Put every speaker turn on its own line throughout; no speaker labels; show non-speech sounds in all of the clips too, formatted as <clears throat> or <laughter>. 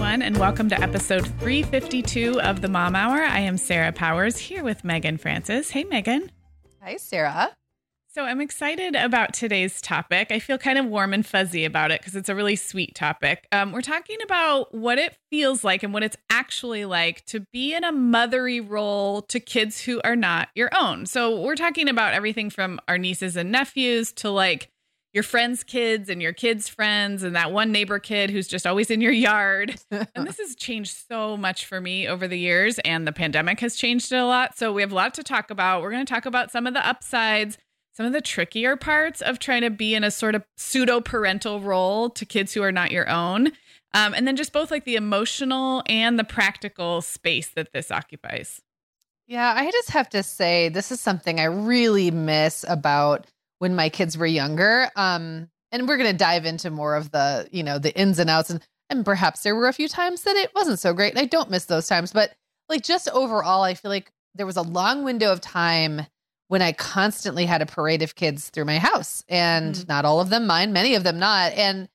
Everyone, and welcome to episode 352 of the Mom Hour. I am Sarah Powers here with Meagan Francis. Hey, Meagan.
Hi, Sarah.
So I'm excited about today's topic. I feel kind of warm and fuzzy about it because it's a really sweet topic. Um, we're talking about what it feels like and what it's actually like to be in a mothery role to kids who are not your own. So we're talking about everything from our nieces and nephews to like your friends' kids and your kids' friends and that one neighbor kid who's just always in your yard. <laughs> and this has changed so much for me over the years, and the pandemic has changed it a lot. So we have a lot to talk about. We're going to talk about some of the upsides some of the trickier parts of trying to be in a sort of pseudo parental role to kids who are not your own. Um, and then just both like the emotional and the practical space that this occupies.
Yeah, I just have to say, this is something I really miss about when my kids were younger. Um, and we're going to dive into more of the, you know, the ins and outs. And, and perhaps there were a few times that it wasn't so great. And I don't miss those times. But like just overall, I feel like there was a long window of time when I constantly had a parade of kids through my house, and mm-hmm. not all of them mine, many of them not. And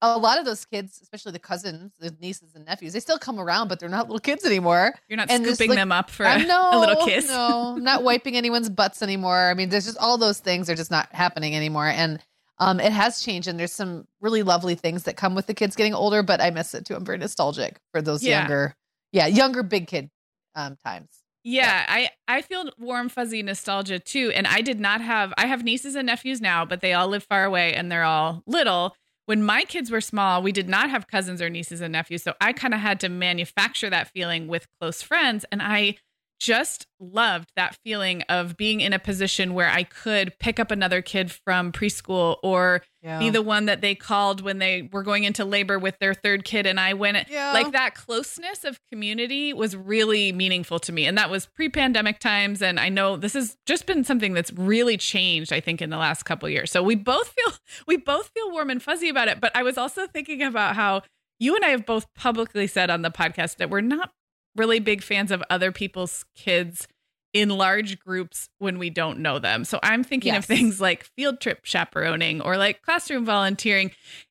a lot of those kids, especially the cousins, the nieces and nephews, they still come around, but they're not little kids anymore.
You're not and scooping like, them up for a, <laughs>
no,
a little kiss.
no, I'm not wiping anyone's butts anymore. I mean, there's just all those things are just not happening anymore. And um, it has changed, and there's some really lovely things that come with the kids getting older, but I miss it too. I'm very nostalgic for those yeah. younger, yeah, younger big kid um, times.
Yeah, I I feel warm fuzzy nostalgia too and I did not have I have nieces and nephews now but they all live far away and they're all little. When my kids were small, we did not have cousins or nieces and nephews, so I kind of had to manufacture that feeling with close friends and I just loved that feeling of being in a position where I could pick up another kid from preschool or yeah. be the one that they called when they were going into labor with their third kid. And I went yeah. like that closeness of community was really meaningful to me. And that was pre pandemic times. And I know this has just been something that's really changed, I think, in the last couple years. So we both feel, <laughs> we both feel warm and fuzzy about it. But I was also thinking about how you and I have both publicly said on the podcast that we're not really big fans of other people's kids in large groups when we don't know them. So I'm thinking yes. of things like field trip chaperoning or like classroom volunteering,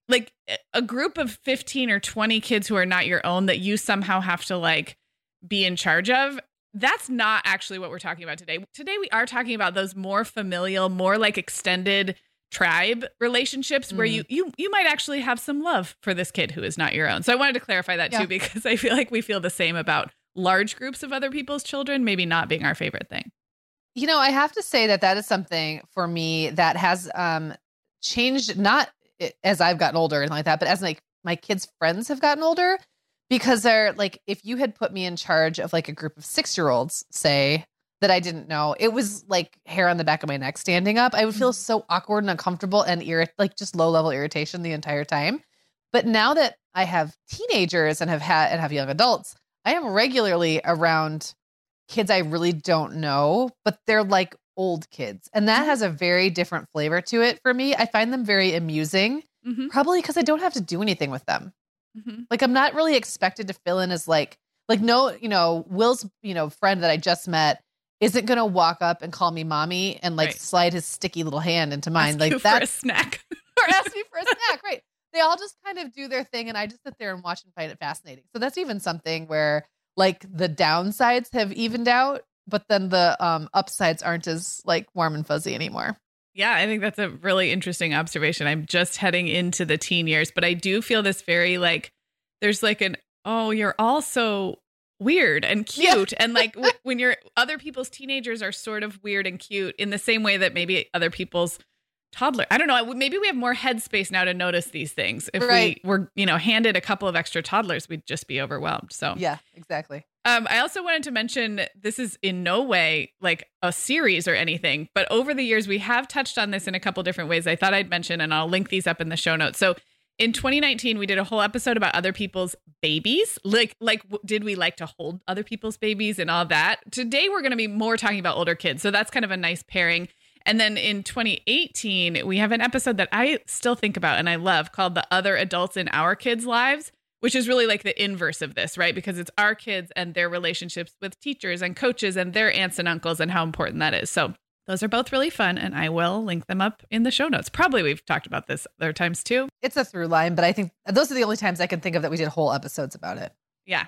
like a group of 15 or 20 kids who are not your own that you somehow have to like be in charge of. That's not actually what we're talking about today. Today we are talking about those more familial, more like extended tribe relationships where you mm. you you might actually have some love for this kid who is not your own. So I wanted to clarify that yeah. too because I feel like we feel the same about large groups of other people's children maybe not being our favorite thing.
You know, I have to say that that is something for me that has um changed not as I've gotten older and like that, but as like my kids' friends have gotten older because they're like if you had put me in charge of like a group of 6-year-olds, say, that I didn't know. It was like hair on the back of my neck standing up. I would feel mm. so awkward and uncomfortable and irrit- like just low level irritation the entire time. But now that I have teenagers and have had and have young adults, I am regularly around kids I really don't know, but they're like old kids. And that has a very different flavor to it for me. I find them very amusing,
Mhm.
probably because I don't have to do anything with them.
Mhm.
Like I'm not really expected to fill in as like like no, you know, Will's, you know, friend that I just met isn't gonna walk up and call me mommy and like
Right.
slide his sticky little hand into mine.
Ask
like that
for a snack. <laughs>
or ask me for a snack. Right. They all just kind of do their thing and I just sit there and watch and find it fascinating. So that's even something where like the downsides have evened out, but then the um upsides aren't as like warm and fuzzy anymore.
Yeah, I think that's a really interesting observation. I'm just heading into the teen years, but I do feel this very like there's like an oh, you're all so weird and <laughs>
Yeah.
cute and like w- when you're other people's teenagers are sort of weird and cute in the same way that maybe other people's toddler. I don't know, maybe we have more headspace now to notice these things. If
Right.
we were, you know, handed a couple of extra toddlers, we'd just be overwhelmed. So
Yeah, exactly.
um, I also wanted to mention this is in no way like a series or anything, but over the years we have touched on this in a couple different ways. I thought I'd mention, and I'll link these up in the show notes. So in 2019, we did a whole episode about other people's babies. Like, like, did we like to hold other people's babies and all that? Today we're going to be more talking about older kids, so that's kind of a nice pairing. And then in 2018, we have an episode that I still think about and I love called The Other Adults in Our Kids' Lives, which is really like the inverse of this, right? Because it's our kids and their relationships with teachers and coaches and their aunts and uncles and how important that is. So those are both really fun and I will link them up in the show notes. Probably we've talked about this other times too.
It's a through line, but I think those are the only times I can think of that we did whole episodes about it.
Yeah.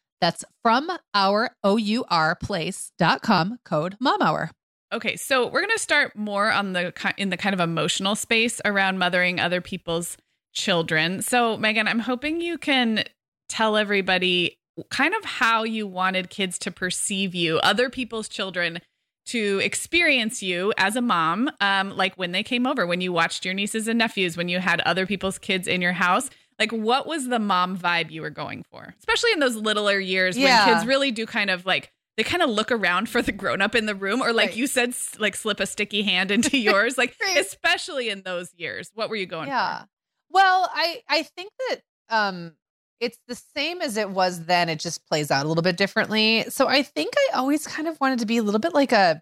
That's from our O-U-R place.com code MOMHOUR.
Okay, so we're going to start more on the in the kind of emotional space around mothering other people's children. So, Meagan, I'm hoping you can tell everybody kind of how you wanted kids to perceive you, other people's children to experience you as a mom, um, like when they came over, when you watched your nieces and nephews, when you had other people's kids in your house. Like, what was the mom vibe you were going for? Especially in those littler years
Yeah.
when kids really do kind of like they kind of look around for the grown up in the room, or like
Right.
you said, like slip a sticky hand into <laughs> yours, like
Right.
especially in those years. What were you going
yeah
for?
well i i think that um it's the same as it was then it just plays out a little bit differently so i think i always kind of wanted to be a little bit like a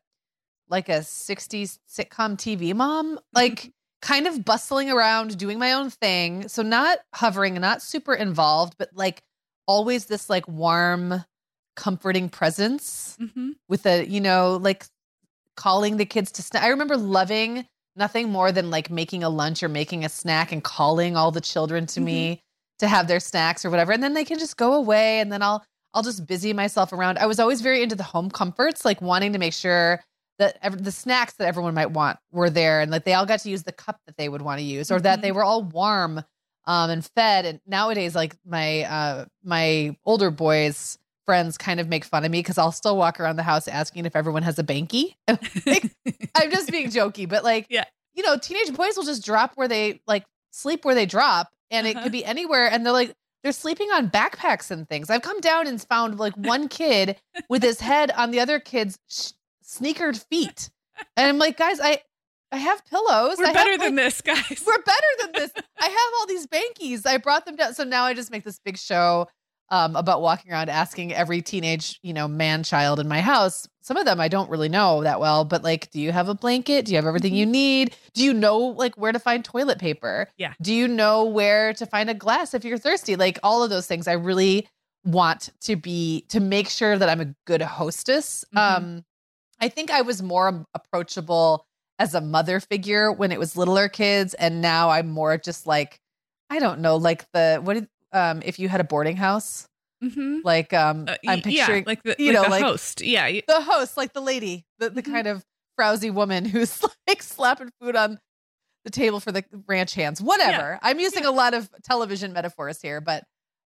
like a 60s sitcom tv mom like kind of bustling around doing my own thing so not hovering not super involved but like always this like warm comforting presence
hmm
with a you know like calling the kids to snack. I remember loving nothing more than like making a lunch or making a snack and calling all the children to me to have their snacks or whatever and then they can just go away and then I'll I'll just busy myself around. I was always very into the home comforts like wanting to make sure that ev- the snacks that everyone might want were there and like they all got to use the cup that they would want to use or that
Mhm.
they were all warm um and fed and nowadays like my uh my older boys friends kind of make fun of me because I'll still walk around the house asking if everyone has a banky. <laughs> Like, I'm just being jokey, but like,
Yeah.
you know, teenage boys will just drop where they like sleep where they drop, and it
Uh-huh.
could be anywhere. And they're like, they're sleeping on backpacks and things. I've come down and found like one kid with his head on the other kid's sh- sneakered feet, and I'm like, guys, I I have pillows.
We're
I
better
have,
than
like,
this, guys.
we're better than this. I have all these bankies. I brought them down. So now I just make this big show um, about walking around asking every teenage, you know, man child in my house. Some of them I don't really know that well, but like, do you have a blanket? Do you have everything you need? Do you know like where to find toilet paper?
Yeah.
Do you know where to find a glass if you're thirsty? Like all of those things. I really want to be to make sure that I'm a good hostess.
Mhm.
Um, I think I was more approachable as a mother figure when it was littler kids, and now I'm more just like, I don't know, like the what did um if you had a boarding house,
hmm
like um
Uh,
I'm picturing
yeah, like the,
you
like
know,
the
like-
host. Yeah,
the host, like the lady, the, the
Mhm.
kind of frowsy woman who's <laughs> like slapping food on the table for the ranch hands. Whatever. I'm using a lot of television metaphors here, but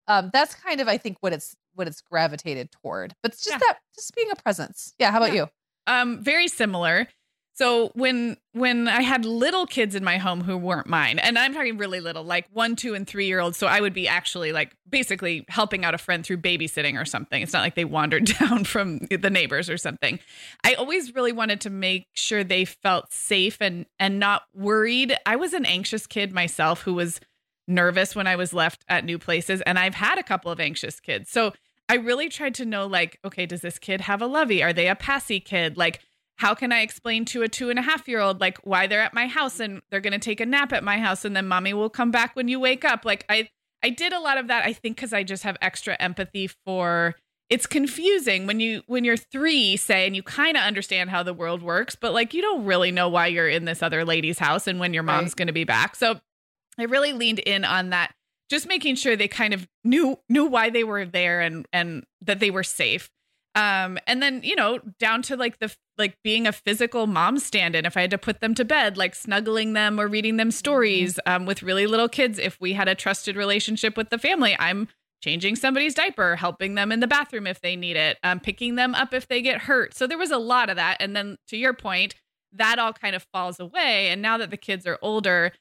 um, that's kind of I think what it's what it's gravitated toward. But it's just
Yeah.
that just being a presence. Yeah. How about
Yeah.
you?
Um very similar. So when when i had little kids in my home who weren't mine and i'm talking really little like one two and three year olds so i would be actually like basically helping out a friend through babysitting or something. It's not like they wandered <laughs> down from the neighbors or something. I always really wanted to make sure they felt safe and and not worried. I was an anxious kid myself who was nervous when i was left at new places and i've had a couple of anxious kids. So I really tried to know, like, okay, does this kid have a lovey? Are they a passy kid? Like, how can I explain to a two and a half year old, like, why they're at my house and they're going to take a nap at my house and then mommy will come back when you wake up? Like, I, I did a lot of that, I think, because I just have extra empathy for it's confusing when you when you're three say and you kind of understand how the world works but like you don't really know why you're in this other lady's house and when your mom's
Right.
going to be back so i really leaned in on that just making sure they kind of knew knew why they were there and and that they were safe. Um and then you know down to like the like being a physical mom stand-in if i had to put them to bed like snuggling them or reading them stories um with really little kids if we had a trusted relationship with the family i'm changing somebody's diaper helping them in the bathroom if they need it um picking them up if they get hurt. So there was a lot of that. And then to your point that all kind of falls away. And now that the kids are older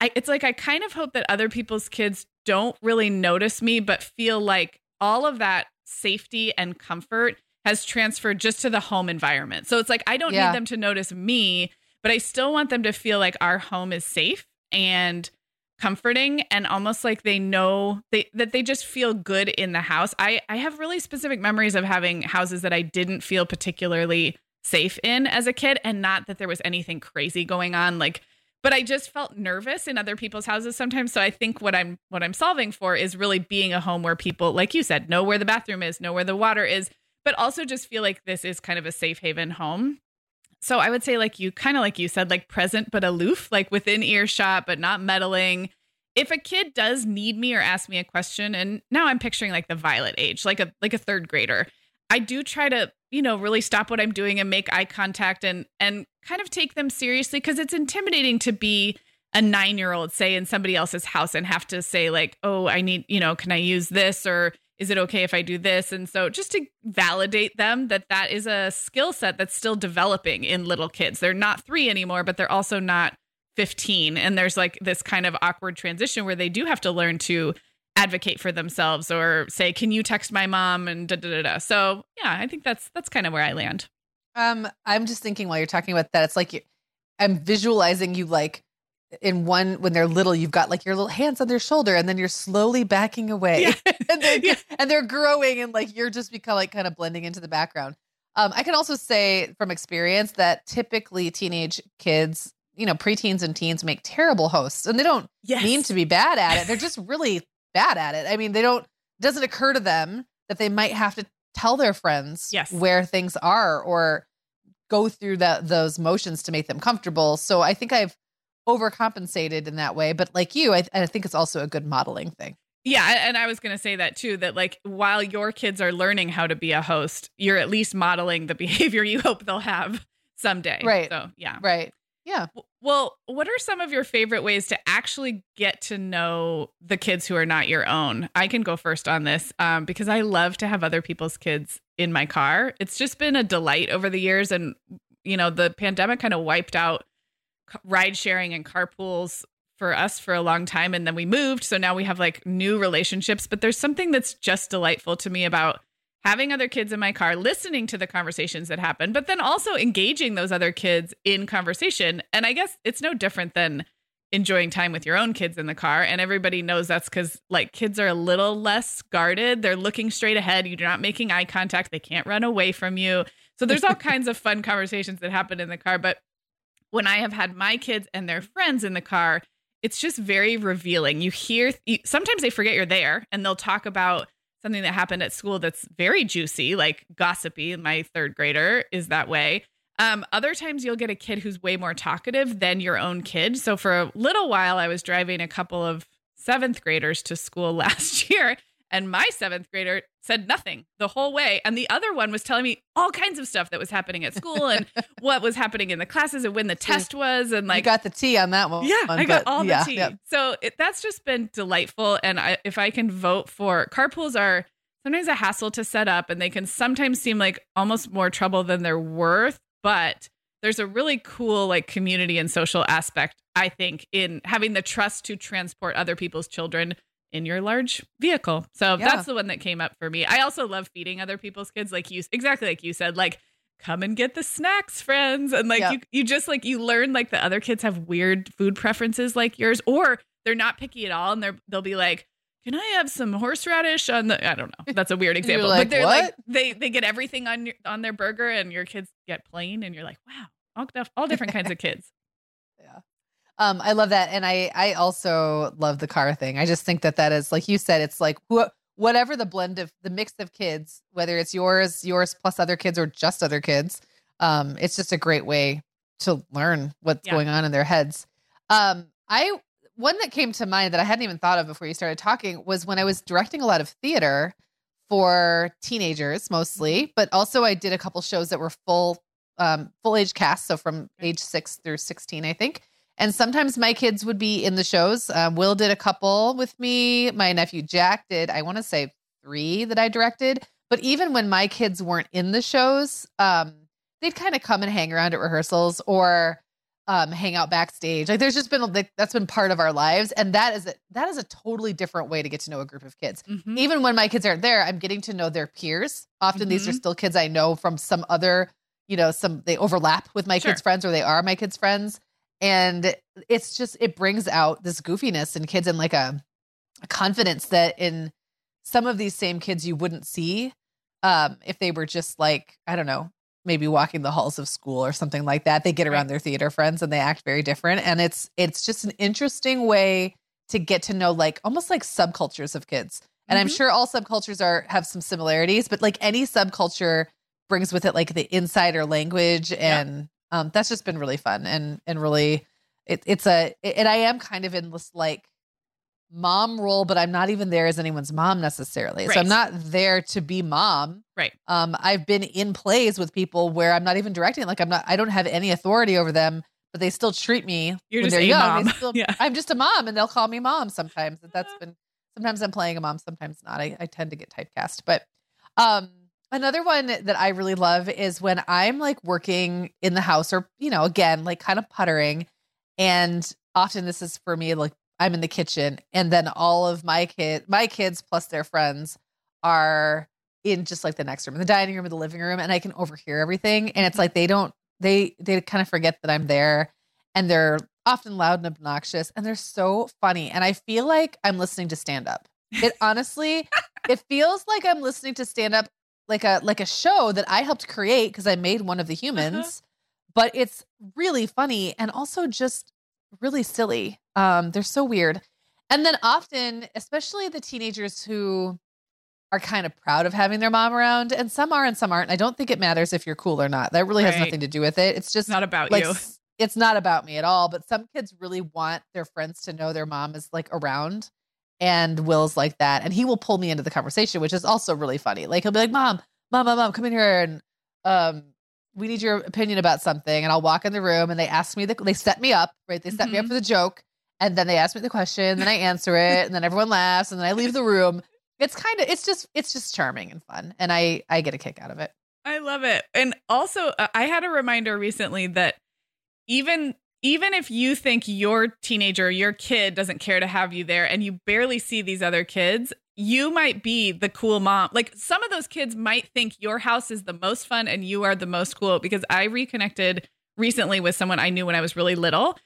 I, it's like I kind of hope that other people's kids don't really notice me, but feel like all of that safety and comfort has transferred just to the home environment. So it's like I don't
Yeah.
need them to notice me, but I still want them to feel like our home is safe and comforting and almost like they know they that they just feel good in the house. I I have really specific memories of having houses that I didn't feel particularly safe in as a kid and not that there was anything crazy going on like but I just felt nervous in other people's houses sometimes. So I think what I'm what I'm solving for is really being a home where people, like you said, know where the bathroom is, know where the water is, but also just feel like this is kind of a safe haven home. So I would say like you kind of like you said, like present but aloof, like within earshot, but not meddling. If a kid does need me or ask me a question, and now I'm picturing like the violet age, like a like a third grader, I do try to, you know, really stop what I'm doing and make eye contact and and kind of take them seriously because it's intimidating to be a 9-year-old say in somebody else's house and have to say like, "Oh, I need, you know, can I use this or is it okay if I do this?" And so just to validate them that that is a skill set that's still developing in little kids. They're not 3 anymore, but they're also not 15 and there's like this kind of awkward transition where they do have to learn to advocate for themselves or say, "Can you text my mom?" and da da da da. So yeah, I think that's that's kind of where I land.
Um, I'm just thinking while you're talking about that, it's like you, I'm visualizing you like in one when they're little, you've got like your little hands on their shoulder, and then you're slowly backing away,
Yeah. <laughs>
and, they're, <laughs>
Yeah.
and they're growing, and like you're just become like kind of blending into the background. Um, I can also say from experience that typically teenage kids, you know, preteens and teens make terrible hosts, and they don't
Yes.
mean to be bad at it. They're just really bad at it. I mean, they don't, it doesn't occur to them that they might have to tell their friends
Yes.
where things are or go through that those motions to make them comfortable. So I think I've overcompensated in that way. But like you, I, I think it's also a good modeling thing.
Yeah, and I was going to say that too that like while your kids are learning how to be a host, you're at least modeling the <laughs> behavior you hope they'll have someday.
Right.
So, yeah.
Right. Yeah.
Well, what are some of your favorite ways to actually get to know the kids who are not your own? I can go first on this um, because I love to have other people's kids in my car. It's just been a delight over the years. And, you know, the pandemic kind of wiped out ride sharing and carpools for us for a long time. And then we moved. So now we have like new relationships. But there's something that's just delightful to me about having other kids in my car, listening to the conversations that happen, but then also engaging those other kids in conversation. And I guess it's no different than enjoying time with your own kids in the car. And everybody knows that's because like kids are a little less guarded. They're looking straight ahead. You're not making eye contact. They can't run away from you. So there's all <laughs> kinds of fun conversations that happen in the car. But when I have had my kids and their friends in the car, it's just very revealing. You hear, sometimes they forget you're there and they'll talk about something that happened at school that's very juicy, like gossipy. My third grader is that way. Um, other times you'll get a kid who's way more talkative than your own kid. So for a little while, I was driving a couple of seventh graders to school <laughs> last year, and my seventh grader said nothing the whole way. And the other one was telling me all kinds of stuff that was happening at school and <laughs> what was happening in the classes and when the test was. And
Like, you got the tea on that one.
yeah, I got all
yeah,
the tea. So it, that's just been delightful. And I, if I can vote for carpools are sometimes a hassle to set up and they can sometimes seem like almost more trouble than they're worth. But there's a really cool like community and social aspect, I think, in having the trust to transport other people's children in your large vehicle. So
Yeah.
that's the one that came up for me. I also love feeding other people's kids, like you exactly like you said, like come and get the snacks, friends. And like
Yeah.
you you just like you learn like the other kids have weird food preferences like yours, or they're not picky at all and they're they'll be like, Can I have some horseradish on the I don't know. <laughs> That's a weird example.
like,
but they're like they they get everything on your on their burger and your kids get plain and you're like, Wow, all, all different kinds of kids.
Um, I love that, and I I also love the car thing. I just think that that is like you said, it's like wh- whatever the blend of the mix of kids, whether it's yours, yours plus other kids, or just other kids. Um, it's just a great way to learn what's
Yeah.
going on in their heads. Um, I one that came to mind that I hadn't even thought of before you started talking was when I was directing a lot of theater for teenagers mostly, but also I did a couple shows that were full um, full age cast, so from age six through sixteen, I think. And sometimes my kids would be in the shows. Um, Will did a couple with me. My nephew Jack did, I want to say three that I directed. But even when my kids weren't in the shows, um, they'd kind of come and hang around at rehearsals or um, hang out backstage. Like there's just been like, that's been part of our lives, and that is a, that is a totally different way to get to know a group of kids.
Mhm.
Even when my kids aren't there, I'm getting to know their peers. Often these are
Mhm.
still kids I know from some other, you know, some they overlap with my
Sure.
kids' friends or they are my kids' friends and it's just it brings out this goofiness in kids and like a, a confidence that in some of these same kids you wouldn't see um if they were just like i don't know maybe walking the halls of school or something like that. They get around their theater friends and they act very different. And it's it's just an interesting way to get to know like almost like subcultures of kids. And i'm
Mhm.
sure all subcultures are have some similarities but like any subculture brings with it like the insider language and um, that's just been really fun and and really it, it's a and I am kind of in this like mom role, but I'm not even there as anyone's mom necessarily. So I'm not there to be mom.
Right.
Um, I've been in plays with people where I'm not even directing. Like I'm not. I don't have any authority over them, but they still treat me.
You're
when
just
they're
a
young.
Mom. <laughs>
still-
Yeah.
I'm just a mom, and they'll call me mom sometimes. That's been sometimes I'm playing a mom, sometimes not. I, I tend to get typecast, but um, another one that I really love is when I'm like working in the house, or you know, again, like kind of puttering, and often this is for me like I'm in the kitchen, and then all of my kid, my kids plus their friends are in just like the next room, in the dining room, in the living room, and I can overhear everything. And it's mm-hmm. like they don't, they they kind of forget that I'm there, and they're often loud and obnoxious, and they're so funny. And I feel like I'm listening to stand up. It honestly, it feels like I'm listening to stand up, like a like a show that I helped create because I made one of the humans. But it's really funny and also just really silly. Um, they're so weird. And then often, especially the teenagers who are kind of proud of having their mom around, and some are and some aren't. I don't think it matters if you're cool or not. That really has nothing to do with it. It's just
not about
like
you.
it's not about me at all. But some kids really want their friends to know their mom is like around. And Will's like that. And he will pull me into the conversation, which is also really funny. Like he'll be like, Mom, mom, mom, mom, come in here and um we need your opinion about something. And I'll walk in the room and they ask me the they set me up, right? They set me up
Mhm.
for the joke. And then they ask me the question, and then I answer it, and then everyone laughs, and then I leave the room. It's kind of it's just it's just charming and fun. And I I get a kick out of it.
I love it. And also, uh, I had a reminder recently that even even if you think your teenager, your kid doesn't care to have you there and you barely see these other kids, you might be the cool mom. Like some of those kids might think your house is the most fun and you are the most cool because I reconnected recently with someone I knew when I was really little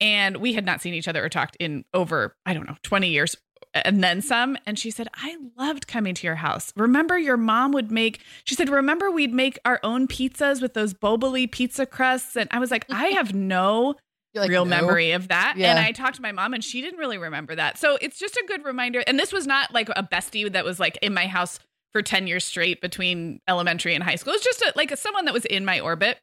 and we had not seen each other or talked in over, I don't know, 20 years and then some. And she said, I loved coming to your house. Remember, your mom would make, she said, remember we'd make our own pizzas with those Boboli pizza crusts. And I was like, I have no <laughs>
like,
real
"No."
memory of that.
Yeah.
And I talked to my mom and she didn't really remember that. So it's just a good reminder. And this was not like a bestie that was like in my house for 10 years straight between elementary and high school. It's just a, like someone that was in my orbit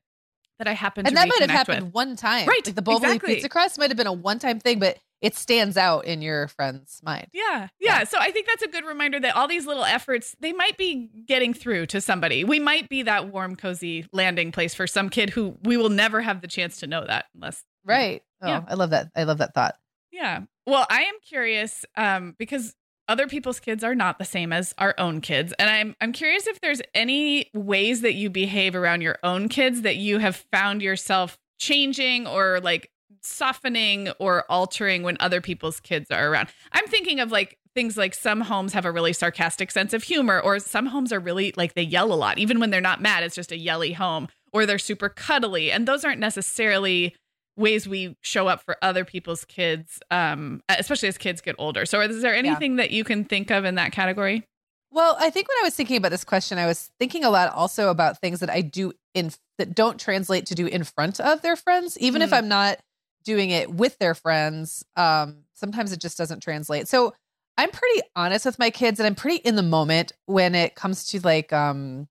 that I happened
And that might have happened
with.
one time.
Right,
Like the Boboli
exactly.
pizza crust might have been a one time thing, but it stands out in your friend's mind.
Yeah, yeah.
Yeah.
So I think that's a good reminder that all these little efforts, they might be getting through to somebody. We might be that warm, cozy landing place for some kid who we will never have the chance to know that unless
Right. Oh,
Yeah.
I love that. I love that thought.
Yeah. Well, I am curious um, because other people's kids are not the same as our own kids, and I'm I'm curious if there's any ways that you behave around your own kids that you have found yourself changing or like softening or altering when other people's kids are around. I'm thinking of like things like some homes have a really sarcastic sense of humor, or some homes are really like they yell a lot, even when they're not mad. It's just a yelly home, or they're super cuddly, and those aren't necessarily ways we show up for other people's kids um especially as kids get older so is there anything that you can think of in that category
Well, I think when I was thinking about this question, I was thinking a lot also about things that I do in that don't translate to do in front of their friends, even if
Mm.
I'm not doing it with their friends. Um, sometimes it just doesn't translate. So I'm pretty honest with my kids, and I'm pretty in the moment when it comes to like um,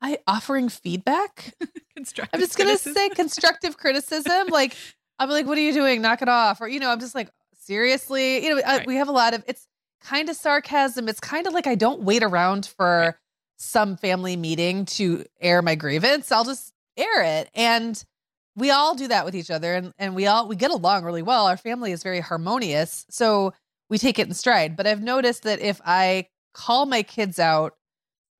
I offering feedback. <laughs>
constructive
I'm just gonna
criticism?
say constructive criticism. Like <laughs> I'm like, what are you doing? Knock it off. Or you know, I'm just like, seriously. You know, I, we have a lot of it's kind of sarcasm. It's kind of like I don't wait around for
Right.
some family meeting to air my grievance. I'll just air it. And we all do that with each other and, and we all we get along really well. Our family is very harmonious. So we take it in stride. But I've noticed that if I call my kids out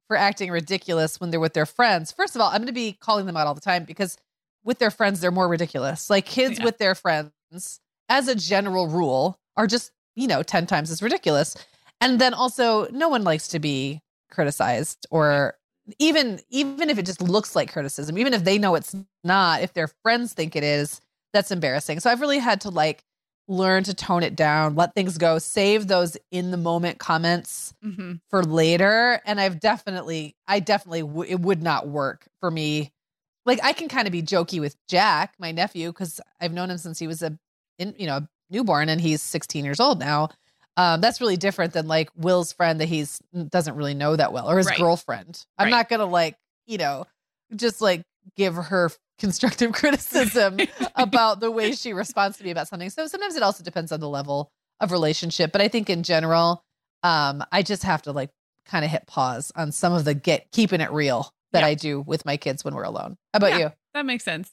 for acting ridiculous when they're with their friends, first of all, I'm going to be calling them out all the time because with their friends, they're more ridiculous. Like kids
Yeah.
with their friends, as a general rule, are just, you know, 10 times as ridiculous. And then also, no one likes to be criticized or even even if it just looks like criticism even if they know it's not if their friends think it is that's embarrassing. So i've really had to like learn to tone it down let things go save those in the moment comments
Mhm.
for later. And i've definitely i definitely w- it would not work for me. Like i can kind of be jokey with jack my nephew because i've known him since he was a in, you know newborn and he's 16 years old now um, that's really different than like will's friend that he's doesn't really know that well or his
Right.
girlfriend i'm
Right.
not gonna like you know just like give her constructive <laughs> criticism <laughs> about the way she responds to me about something so sometimes it also depends on the level of relationship but i think in general um i just have to like kind of hit pause on some of the get keeping it real that
Yeah.
i do with my kids when we're alone how about
Yeah.
you
that makes sense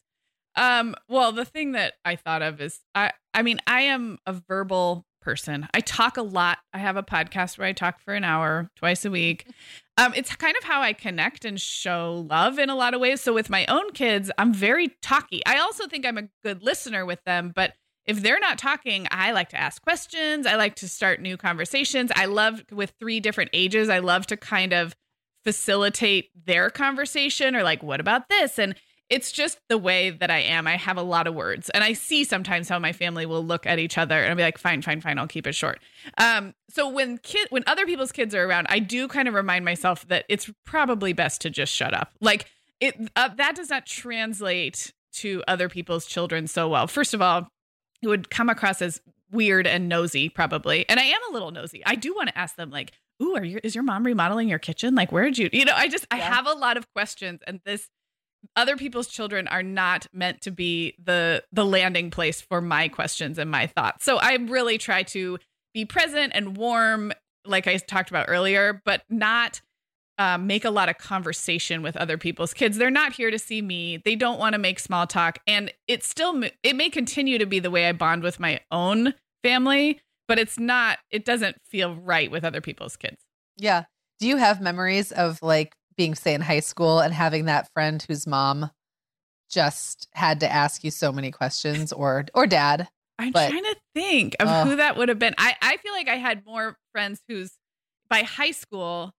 um well the thing that i thought of is i i mean i am a verbal person i talk a lot i have a podcast where i talk for an hour twice a week <laughs> um it's kind of how i connect and show love in a lot of ways so with my own kids i'm very talky i also think i'm a good listener with them but if they're not talking, I like to ask questions. I like to start new conversations. I love with three different ages, I love to kind of facilitate their conversation or like, what about this? And it's just the way that I am. I have a lot of words, and I see sometimes how my family will look at each other and I'll be like, "Fine, fine, fine. I'll keep it short." Um, so when kid, when other people's kids are around, I do kind of remind myself that it's probably best to just shut up. Like it, uh, that does not translate to other people's children so well. First of all, it would come across as weird and nosy, probably, and I am a little nosy. I do want to ask them, like, "Ooh, are you? Is your mom remodeling your kitchen? Like, where did you? You know, I just, I have a lot of questions, and this other people's children are not meant to be the the landing place for my questions and my thoughts. So I really try to be present and warm, like I talked about earlier, but not um, make a lot of conversation with other people's kids. They're not here to see me. They don't want to make small talk, and it still it may continue to be the way I bond with my own family, but it's not. It doesn't feel right with other people's kids.
Yeah. Do you have memories of like being say in high school and having that friend whose mom just had to ask you so many questions or or dad
i'm but, trying to think of uh, who that would have been. I i feel like i had more friends whose by high school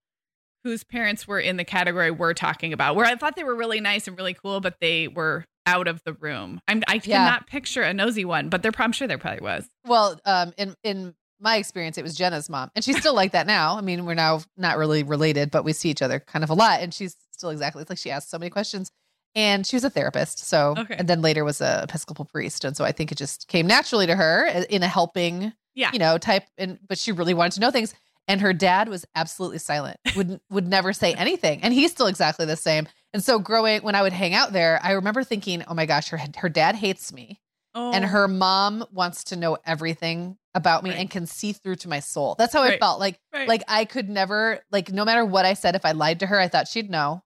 whose parents were in the category we're talking about where i thought they were really nice and really cool but they were out of the room. I'm i cannot yeah. picture a nosy one but there i'm sure there probably was.
Well um in in my experience, it was Jenna's mom. And she's still like that now. I mean, we're now not really related, but we see each other kind of a lot. And she's still exactly, it's like she asks so many questions. And she was a therapist. So, okay. and then later was a Episcopal priest. And so I think it just came naturally to her eh, in a helping, yeah. you know, type. And, but she really wanted to know things. And her dad was absolutely silent, would, <laughs> would never say anything. And he's still exactly the same. And so growing, when I would hang out there, I remember thinking, oh my gosh, her, her dad hates me. Oh. And her mom wants to know everything about me right. and can see through to my soul. That's how right. I felt. Like right. like I could never like no matter what I said if I lied to her, I thought she'd know.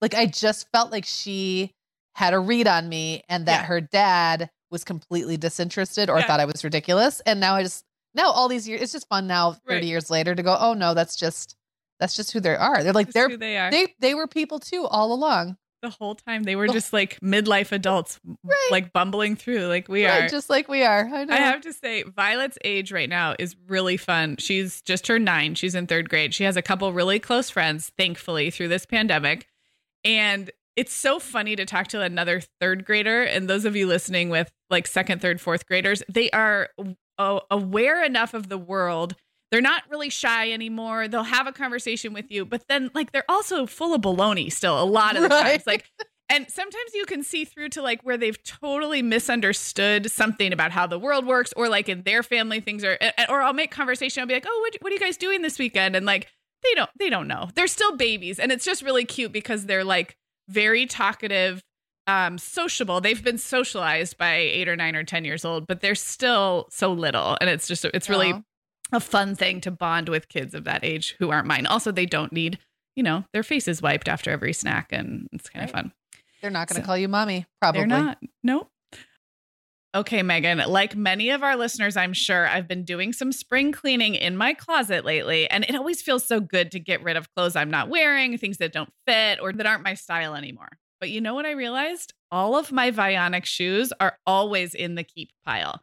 Like I just felt like she had a read on me and that yeah. her dad was completely disinterested or yeah. thought I was ridiculous. And now I just now all these years it's just fun now 30 years later to go, "Oh no, that's just that's just who they are." They're like
that's
they're
they are.
They they were people too all along
the whole time. They were just like midlife adults right. like bumbling through like we right,
are. just like we are. I,
I, have to say violet's age right now is really fun. She's just turned nine. She's in third grade. She has a couple really close friends thankfully through this pandemic. And it's so funny to talk to another third grader and those of you listening with like second third fourth graders. They are aware enough of the world they're not really shy anymore. They'll have a conversation with you, but then like they're also full of baloney still a lot of the right. times. Like and sometimes you can see through to like where they've totally misunderstood something about how the world works or like in their family things are or I'll make conversation I'll be like, "Oh, what, what are you guys doing this weekend?" and like they don't they don't know. They're still babies and it's just really cute because they're like very talkative um sociable. They've been socialized by 8 or 9 or 10 years old, but they're still so little and it's just it's really Aww a fun thing to bond with kids of that age who aren't mine. Also, they don't need, you know, their faces wiped after every snack, and it's kind right. of fun.
They're not going to so, call you mommy, probably.
They're not. Nope. Okay, Meagan, like many of our listeners, I'm sure I've been doing some spring cleaning in my closet lately, and it always feels so good to get rid of clothes I'm not wearing, things that don't fit or that aren't my style anymore. But you know what I realized? All of my Vionic shoes are always in the keep pile.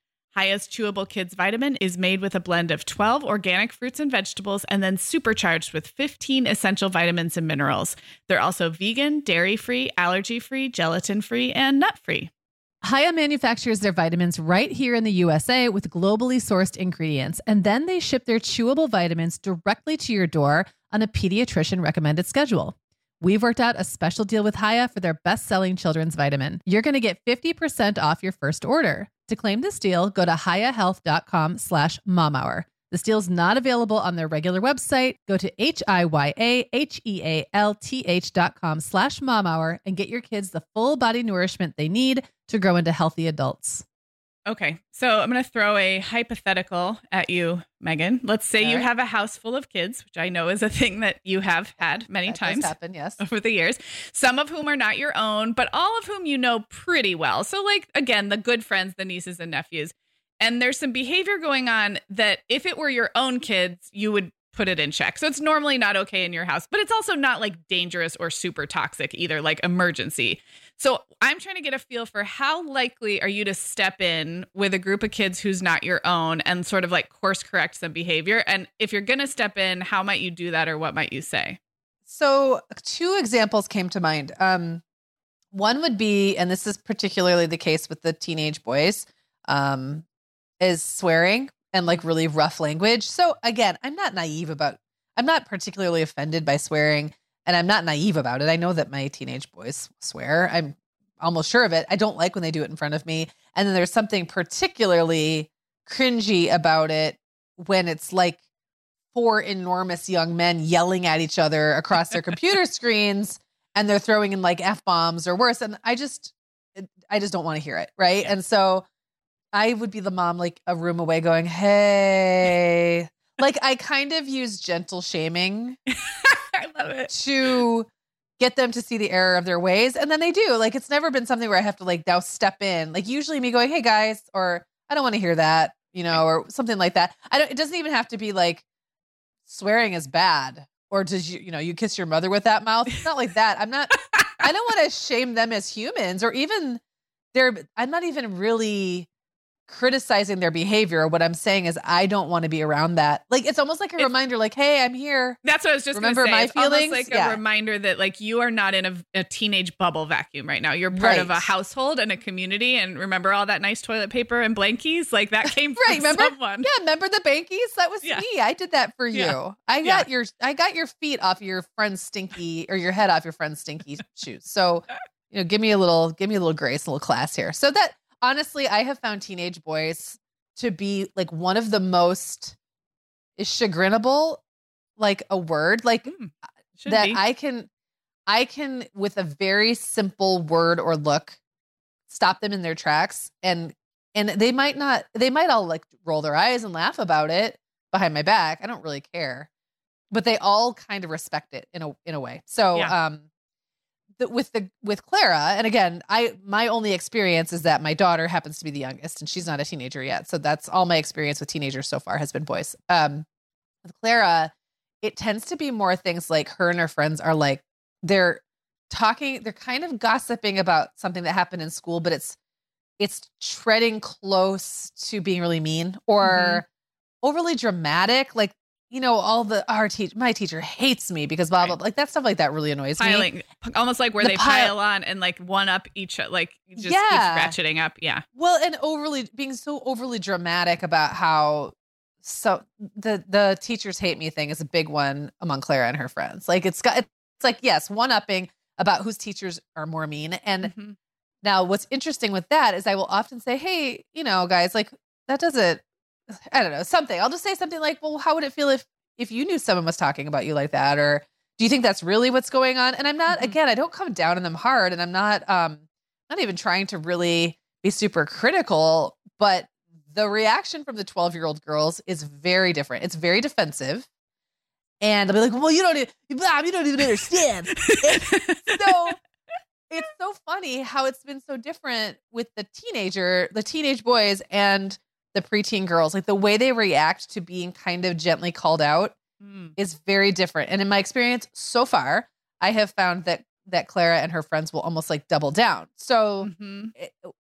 Hiya's Chewable Kids Vitamin is made with a blend of 12 organic fruits and vegetables and then supercharged with 15 essential vitamins and minerals. They're also vegan, dairy free, allergy free, gelatin free, and nut free.
Hiya manufactures their vitamins right here in the USA with globally sourced ingredients, and then they ship their chewable vitamins directly to your door on a pediatrician recommended schedule. We've worked out a special deal with Hiya for their best selling children's vitamin. You're going to get 50% off your first order. To claim this deal, go to hiyahealth.com slash momhour. This deal is not available on their regular website. Go to H-I-Y-A-H-E-A-L-T-H dot com slash momhour and get your kids the full body nourishment they need to grow into healthy adults.
Okay, so I'm going to throw a hypothetical at you, Meagan. Let's say you
Alright.
have a house full of kids, which I know is a thing that you have had many
That
times
happen, yes.
over the years, some of whom are not your own, but all of whom you know pretty well. So, like, again, the good friends, the nieces and nephews. And there's some behavior going on that if it were your own kids, you would put it in check. So, it's normally not okay in your house, but it's also not like dangerous or super toxic either, like emergency. So, I'm trying to get a feel for how likely are you to step in with a group of kids who's not your own and sort of like course correct some behavior? And if you're going to step in, how might you do that or what might you say?
So, two examples came to mind. Um, one would be, and this is particularly the case with the teenage boys, um, is swearing and like really rough language. So, again, I'm not naive about, I'm not particularly offended by swearing, and I'm not naive about it. I know that my teenage boys swear. I'm almost sure of it. I don't like when they do it in front of me. And then there's something particularly cringy about it when it's like four enormous young men yelling at each other across their computer <laughs> screens and they're throwing in like f bombs or worse and i just i just don't want to hear it right and so i would be the mom like a room away going hey. Like i kind of use gentle shaming <laughs>
I love it.
to get them to see the error of their ways and then they do. Like it's never been something where i have to like now step in. Like usually me going hey guys or i don't want to hear that you know or something like that. I don't it doesn't even have to be like swearing is bad or does you you know you kiss your mother with that mouth. It's not like that. I'm not i don't want to shame them as humans or even they're i'm not even really criticizing their behavior what i'm saying is i don't want to be around that like it's almost like a
It's-
reminder like hey i'm here
That's what I was just
Remember
say.
my
It's almost
feelings?
like a reminder that like you are not in a, a teenage bubble vacuum right now. You're part of a household and a community. And remember all that nice toilet paper and blankies? Like that <laughs> came from
Right, remember?
someone.
Yeah, remember the bankies? That was
Yeah.
me. I did that for you.
Yeah.
I
Yeah.
got your I got your feet off your friend's stinky or your head off your friend's stinky shoes. So, you know, give me a little give me a little grace, a little class here. So that honestly, I have found teenage boys to be like one of the most is chagrinable like a word like
Mm,
that
be.
I can I can with a very simple word or look stop them in their tracks and and they might not they might all like roll their eyes and laugh about it behind my back. I don't really care. But they all kind of respect it in a in a way. So
Yeah.
um the, with the with Clara and again I my only experience is that my daughter happens to be the youngest and she's not a teenager yet. So that's all my experience with teenagers so far has been boys. Um with Clara it tends to be more things like her and her friends are like they're talking they're kind of gossiping about something that happened in school but it's it's treading close to being really mean or overly dramatic like you know all the our teacher my teacher hates me because blah blah blah. like that stuff like that really annoys me
almost like where
The
they
pile-
pile on and like one up each like just
Yeah.
keeps ratcheting up. Yeah.
Well, and overly being so overly dramatic about how so the the teachers hate me thing is a big one among Clara and her friends. Like it's got it's like yes, one upping about whose teachers are more mean. And
Mhm.
now what's interesting with that is I will often say, "Hey, you know, guys, like that doesn't I don't know, something. I'll just say something like, "Well, how would it feel if if you knew someone was talking about you like that or do you think that's really what's going on?" And I'm not
Mhm.
again, I don't come down on them hard and I'm not um not even trying to really be super critical, but the reaction from the 12 year old girls is very different. It's very defensive. And they'll be like, well, you don't, even, Mom, you don't even understand. <laughs> so it's so funny how it's been so different with the teenager, the teenage boys, and the preteen girls, like the way they react to being kind of gently called out
Mm.
is very different. And in my experience so far, I have found that that Clara and her friends will almost like double down. So
Mhm.
it,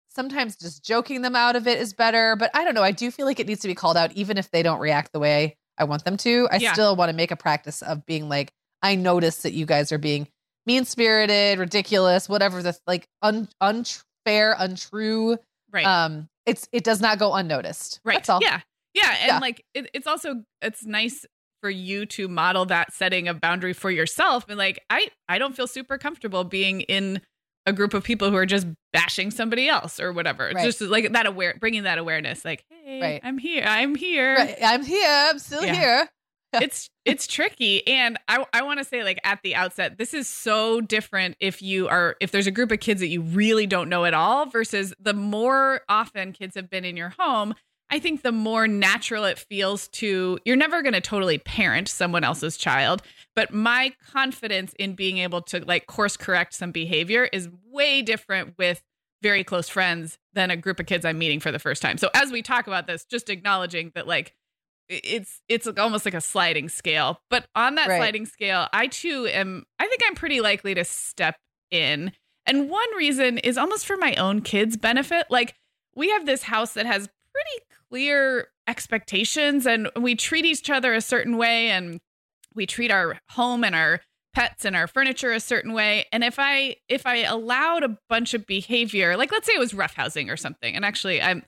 sometimes just joking them out of it is better, but I don't know. I do feel like it needs to be called out even if they don't react the way I want them to. I
Yeah.
still want to make a practice of being like I notice that you guys are being mean-spirited, ridiculous, whatever the like un, unfair, untrue.
Right.
Um it's it does not go unnoticed.
Right.
That's all.
Yeah. Yeah. And
Yeah.
like it, it's also it's nice for you to model that setting of boundary for yourself. And like I I don't feel super comfortable being in a group of people who are just bashing somebody else or whatever.
Right.
Just like that aware bringing that awareness, like, hey,
Right.
I'm here. I'm here.
Right. I'm here. I'm still
Yeah.
here. <laughs>
it's it's tricky and i i want to say like at the outset this is so different if you are if there's a group of kids that you really don't know at all versus the more often kids have been in your home i think the more natural it feels to you're never going to totally parent someone else's child but my confidence in being able to like course correct some behavior is way different with very close friends than a group of kids i'm meeting for the first time. So as we talk about this just acknowledging that like it's it's almost like a sliding scale but on that
Right.
sliding scale i too am i think i'm pretty likely to step in. And one reason is almost for my own kids benefit. Like we have this house that has pretty clear expectations and we treat each other a certain way and we treat our home and our pets and our furniture a certain way. And if i if i allowed a bunch of behavior like let's say it was roughhousing or something and actually i'm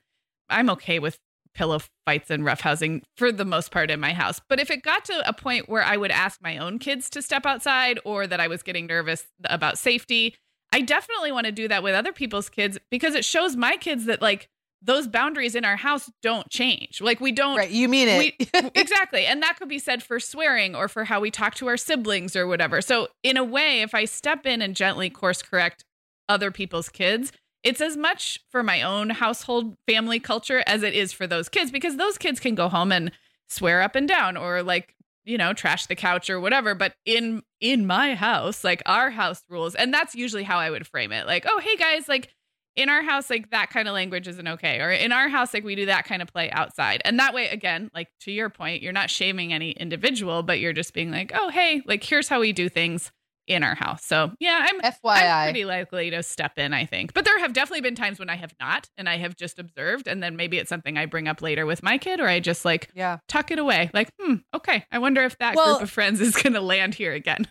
i'm okay with pillow fights and roughhousing for the most part in my house. But if it got to a point where I would ask my own kids to step outside or that I was getting nervous about safety, I definitely want to do that with other people's kids because it shows my kids that like those boundaries in our house don't change. Like we don't
Right. You mean it.
we, <laughs> exactly. And that could be said for swearing or for how we talk to our siblings or whatever. So, in a way, if I step in and gently course correct other people's kids, it's as much for my own household family culture as it is for those kids because those kids can go home and swear up and down or like you know trash the couch or whatever. But in in my house like our house rules and that's usually how i would frame it. Like oh hey guys like in our house like that kind of language isn't okay or in our house like we do that kind of play outside. And that way again like to your point you're not shaming any individual but you're just being like oh hey like here's how we do things in our house so yeah i'm I'm
FYI.
pretty likely to step in, I think. But there have definitely been times when I have not, and I have just observed, and then maybe it's something I bring up later with my kid, or I just like
yeah.
tuck it away. Like, hmm, okay. I wonder if that
Well-
group of friends is going to land here again.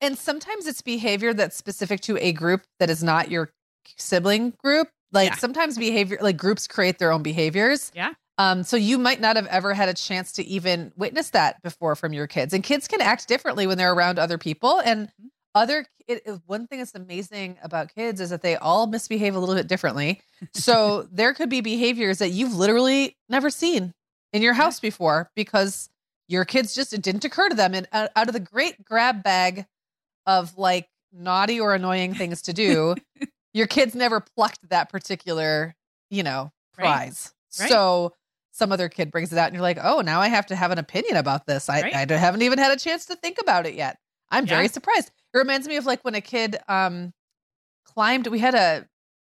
And sometimes it's behavior that's specific to a group that is not your sibling group. Like
Yeah.
sometimes behavior, like groups create their own behaviors.
Yeah.
Um, so you might not have ever had a chance to even witness that before from your kids. And kids can act differently when they're around other people. And
Mhm.
other it, it- one thing that's amazing about kids is that they all misbehave a little bit differently. So <laughs> there could be behaviors that you've literally never seen in your house before because your kids just it didn't occur to them. And out out of the great grab bag of like naughty or annoying things to do, <laughs> your kids never plucked that particular, you know,
Right.
prize.
Right.
So some other kid brings it out and you're like, oh, now I have to have an opinion about this. I,
Right.
I haven't even had a chance to think about it yet. I'm very surprised. It reminds me of like when a kid um climbed, we had a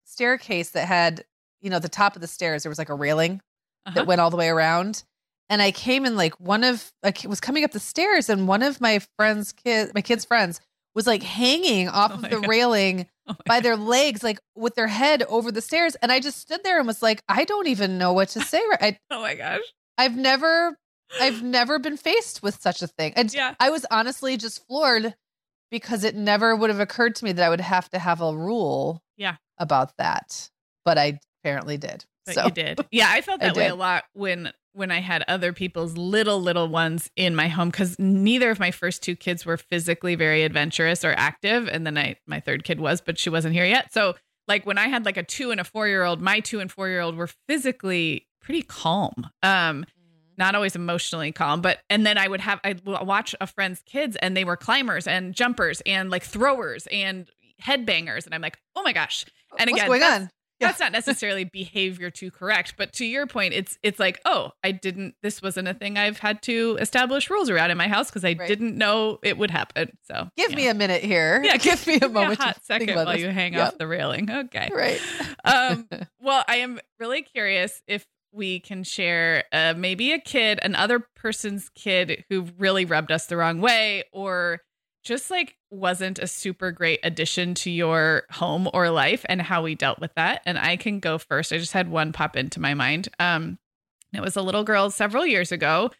staircase that had, you know, the top of the stairs, there was like a railing
Uh-huh.
that went all the way around. And I came in like one of I was coming up the stairs and one of my friends' kids, my kids' friends, was like hanging off
Oh
of the
God.
railing
Oh
by
God.
their legs, like with their head over the stairs. And I just stood there and was like, I don't even know what to say. I, <laughs>
oh my gosh.
I've never, I've never been faced with such a thing. And
Yeah.
I was honestly just floored because it never would have occurred to me that I would have to have a rule
Yeah.
about that. But I apparently did.
But
so
you did. Yeah, I felt
I
that way
did.
a lot when when I had other people's little little ones in my home cuz neither of my first two kids were physically very adventurous or active and then I my third kid was but she wasn't here yet. So like when I had like a 2 and a 4-year-old, my 2 and 4-year-old were physically pretty calm. Um not always emotionally calm, but and then I would have I'd watch a friend's kids and they were climbers and jumpers and like throwers and headbangers and I'm like, "Oh my gosh." And
What's
again,
going on?
That's not necessarily behavior to correct but to your point it's it's like oh i didn't this wasn't a thing i've had to establish rules around in my house because i
Right.
didn't know it would happen so
Give
yeah.
me a minute here.
yeah <laughs>
give me a
give
moment.
a hot second while
this.
you hang
Yep.
off the railing okay
Right.
um <laughs> well i am really curious if we can share uh, maybe a kid, another person's kid who really rubbed us the wrong way or just like wasn't a super great addition to your home or life and how we dealt with that. And I can go first. I just had one pop into my mind. Um, it was a little girl several years ago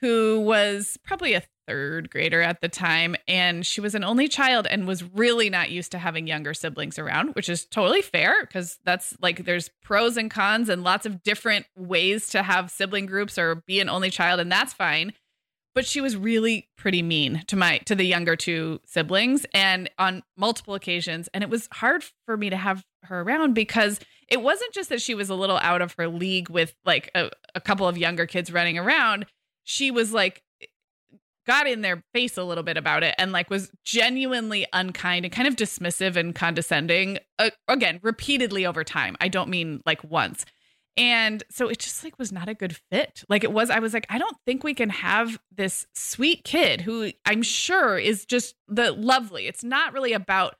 who was probably a third grader at the time. And she was an only child and was really not used to having younger siblings around, which is totally fair because that's like there's pros and cons and lots of different ways to have sibling groups or be an only child. And that's fine. But she was really pretty mean to my to the younger two siblings and on multiple occasions. And it was hard for me to have her around because it wasn't just that she was a little out of her league with like a, a couple of younger kids running around. She was like got in their face a little bit about it and like was genuinely unkind and kind of dismissive and condescending uh, again repeatedly over time i don't mean like once and so it just like was not a good fit like it was i was like i don't think we can have this sweet kid who i'm sure is just the lovely it's not really about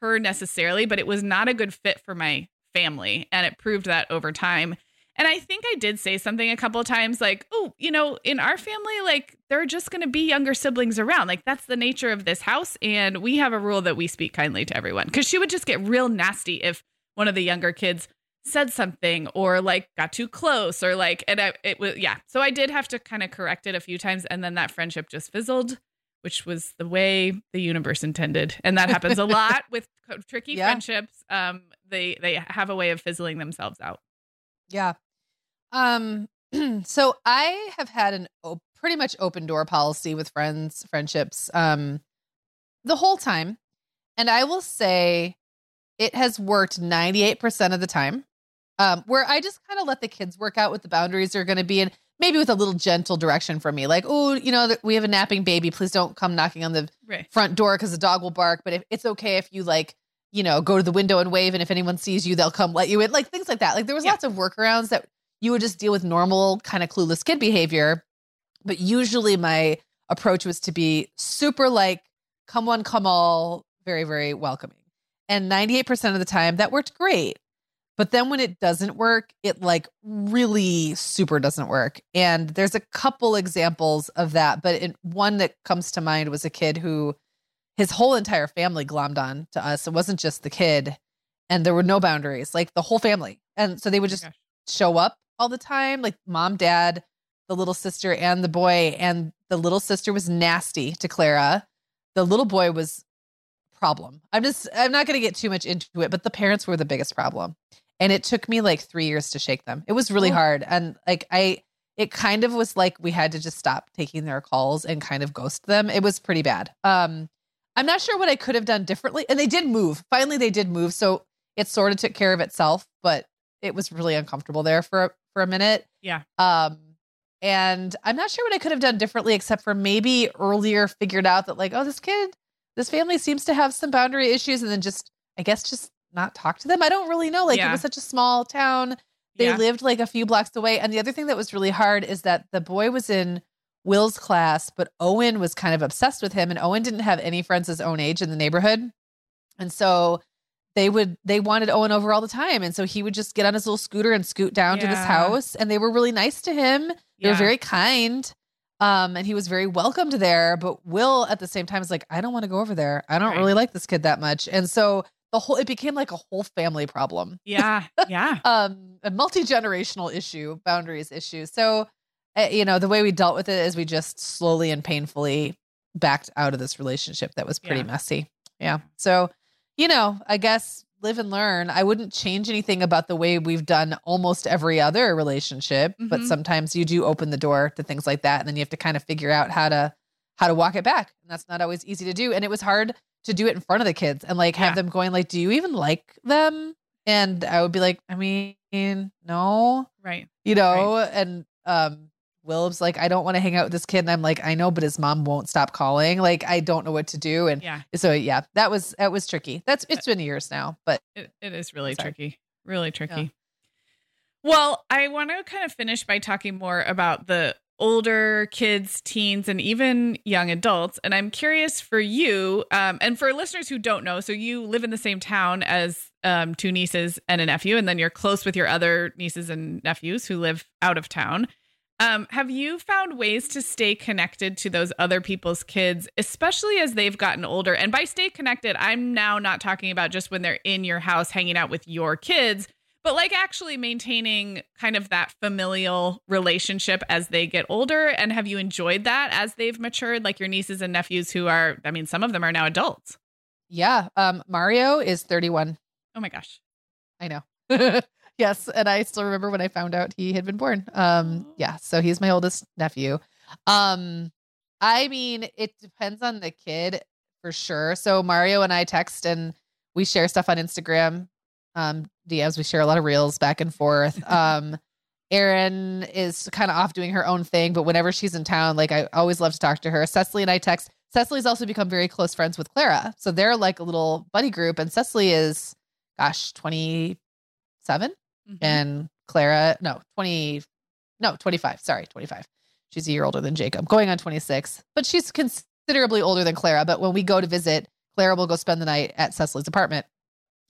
her necessarily but it was not a good fit for my family and it proved that over time and I think I did say something a couple of times like, oh, you know, in our family, like there are just going to be younger siblings around. Like that's the nature of this house. And we have a rule that we speak kindly to everyone. Cause she would just get real nasty if one of the younger kids said something or like got too close or like, and I, it was, yeah. So I did have to kind of correct it a few times. And then that friendship just fizzled, which was the way the universe intended. And that happens a <laughs> lot with tricky yeah. friendships. Um, they, they have a way of fizzling themselves out.
Yeah. Um, <clears throat> so I have had an op- pretty much open door policy with friends, friendships, um, the whole time. And I will say it has worked 98% of the time. Um, where I just kind of let the kids work out what the boundaries are going to be and maybe with a little gentle direction from me. Like, oh, you know, we have a napping baby. Please don't come knocking on the right. front door because the dog will bark. But if it's okay if you like, you know, go to the window and wave, and if anyone sees you, they'll come let you in. Like things like that. Like there was yeah. lots of workarounds that you would just deal with normal kind of clueless kid behavior. But usually my approach was to be super like, come one, come all, very, very welcoming. And 98% of the time that worked great. But then when it doesn't work, it like really super doesn't work. And there's a couple examples of that. But it, one that comes to mind was a kid who his whole entire family glommed on to us. It wasn't just the kid. And there were no boundaries, like the whole family. And so they would oh just show up all the time, like mom, dad, the little sister, and the boy. And the little sister was nasty to Clara. The little boy was problem. I'm just I'm not going to get too much into it, but the parents were the biggest problem. And it took me like 3 years to shake them. It was really oh. hard and like I it kind of was like we had to just stop taking their calls and kind of ghost them. It was pretty bad. Um I'm not sure what I could have done differently. And they did move. Finally they did move, so it sort of took care of itself, but it was really uncomfortable there for for a minute.
Yeah.
Um, and I'm not sure what I could have done differently, except for maybe earlier figured out that like, oh, this kid, this family seems to have some boundary issues, and then just I guess just not talk to them. I don't really know. Like yeah. it was such a small town. They yeah. lived like a few blocks away. And the other thing that was really hard is that the boy was in Will's class, but Owen was kind of obsessed with him, and Owen didn't have any friends his own age in the neighborhood. And so they would they wanted Owen over all the time. And so he would just get on his little scooter and scoot down yeah. to this house. And they were really nice to him. They were very kind. Um, and he was very welcomed there. But Will at the same time is like, I don't want to go over there. I don't right. really like this kid that much. And so the whole it became like a whole family problem.
Yeah. Yeah. <laughs>
um, a multi-generational issue, boundaries issue. So uh, you know, the way we dealt with it is we just slowly and painfully backed out of this relationship that was pretty yeah. messy. Yeah. So you know, I guess live and learn. I wouldn't change anything about the way we've done almost every other relationship, mm-hmm. but sometimes you do open the door to things like that and then you have to kind of figure out how to how to walk it back. And that's not always easy to do. And it was hard to do it in front of the kids and like have yeah. them going like, "Do you even like them?" And I would be like, "I mean, no."
Right.
You know, right. and um Will's like, I don't want to hang out with this kid. And I'm like, I know, but his mom won't stop calling. Like, I don't know what to do. And yeah. so, yeah, that was, that was tricky. That's, it's been years now, but
it, it is really tricky, really tricky. Yeah. Well, I want to kind of finish by talking more about the older kids, teens, and even young adults. And I'm curious for you, um, and for listeners who don't know, so you live in the same town as um, two nieces and a nephew, and then you're close with your other nieces and nephews who live out of town. Um, have you found ways to stay connected to those other people's kids, especially as they've gotten older? And by stay connected, I'm now not talking about just when they're in your house hanging out with your kids, but like actually maintaining kind of that familial relationship as they get older. And have you enjoyed that as they've matured? Like your nieces and nephews who are, I mean, some of them are now adults.
Yeah. Um, Mario is 31.
Oh my gosh.
I know. <laughs> yes, and I still remember when I found out he had been born. Um, yeah, so he's my oldest nephew. Um, I mean, it depends on the kid for sure. So Mario and I text and we share stuff on Instagram. Um, DMs, we share a lot of reels back and forth. <laughs> Um, Erin is kind of off doing her own thing, but whenever she's in town, like I always love to talk to her. Cecily and I text. Cecily's also become very close friends with Clara. So they're like a little buddy group. And Cecily is, gosh, 27 mm-hmm. and Clara, no, 20, no, 25. Sorry, 25. She's a year older than Jacob, going on 26, but she's considerably older than Clara. But when we go to visit, Clara will go spend the night at Cecily's apartment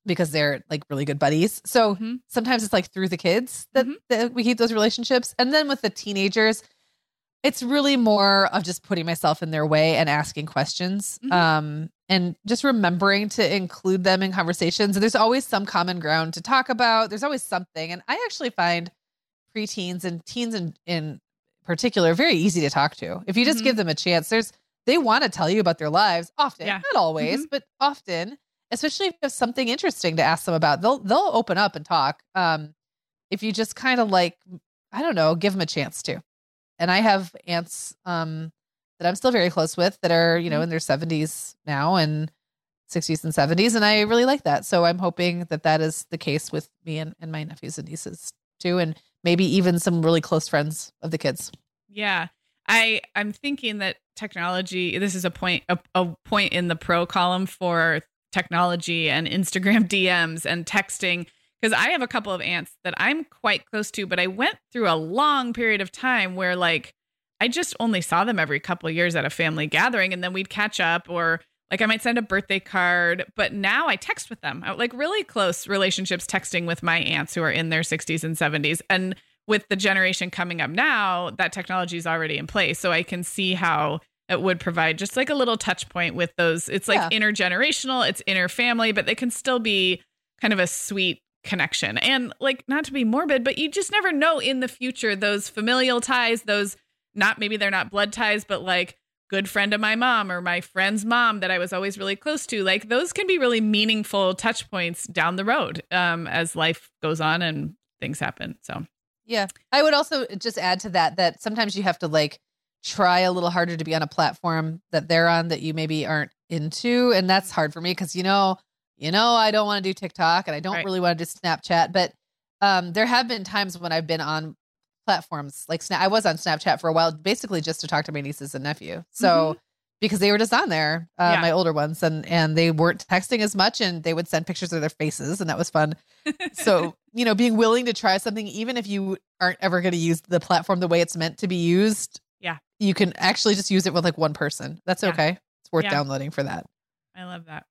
because they're like really good buddies. So mm-hmm. sometimes it's like through the kids that, mm-hmm. that we keep those relationships. And then with the teenagers, it's really more of just putting myself in their way and asking questions. Mm-hmm. Um, and just remembering to include them in conversations. And there's always some common ground to talk about. There's always something. And I actually find preteens and teens in, in particular very easy to talk to. If you just mm-hmm. give them a chance, there's they want to tell you about their lives often, yeah. not always, mm-hmm. but often, especially if you have something interesting to ask them about. They'll they'll open up and talk. Um, if you just kind of like, I don't know, give them a chance to. And I have aunts um that I'm still very close with that are, you know, mm-hmm. in their 70s now and 60s and 70s. And I really like that. So I'm hoping that that is the case with me and, and my nephews and nieces too. And maybe even some really close friends of the kids.
Yeah. I, I'm thinking that technology, this is a point, a, a point in the pro column for technology and Instagram <laughs> DMs and texting because I have a couple of aunts that I'm quite close to, but I went through a long period of time where like I just only saw them every couple years at a family gathering and then we'd catch up or like I might send a birthday card, but now I text with them. I, like really close relationships texting with my aunts who are in their 60s and 70s. And with the generation coming up now, that technology is already in place. So I can see how it would provide just like a little touch point with those. It's like yeah. intergenerational, it's inner family, but they can still be kind of a sweet connection. And like not to be morbid, but you just never know in the future those familial ties, those not maybe they're not blood ties, but like good friend of my mom or my friend's mom that I was always really close to. Like those can be really meaningful touch points down the road um, as life goes on and things happen. So,
yeah. I would also just add to that that sometimes you have to like try a little harder to be on a platform that they're on that you maybe aren't into. And that's hard for me because, you know, you know, I don't want to do TikTok and I don't right. really want to do Snapchat, but um, there have been times when I've been on platforms like Snap. I was on Snapchat for a while, basically just to talk to my nieces and nephew. So mm-hmm. because they were just on there, uh, yeah. my older ones, and and they weren't texting as much, and they would send pictures of their faces, and that was fun. so <laughs> you know, being willing to try something, even if you aren't ever going to use the platform the way it's meant to be used, you can actually just use it with like one person. That's yeah. okay. It's worth yeah. downloading for that.
I love that.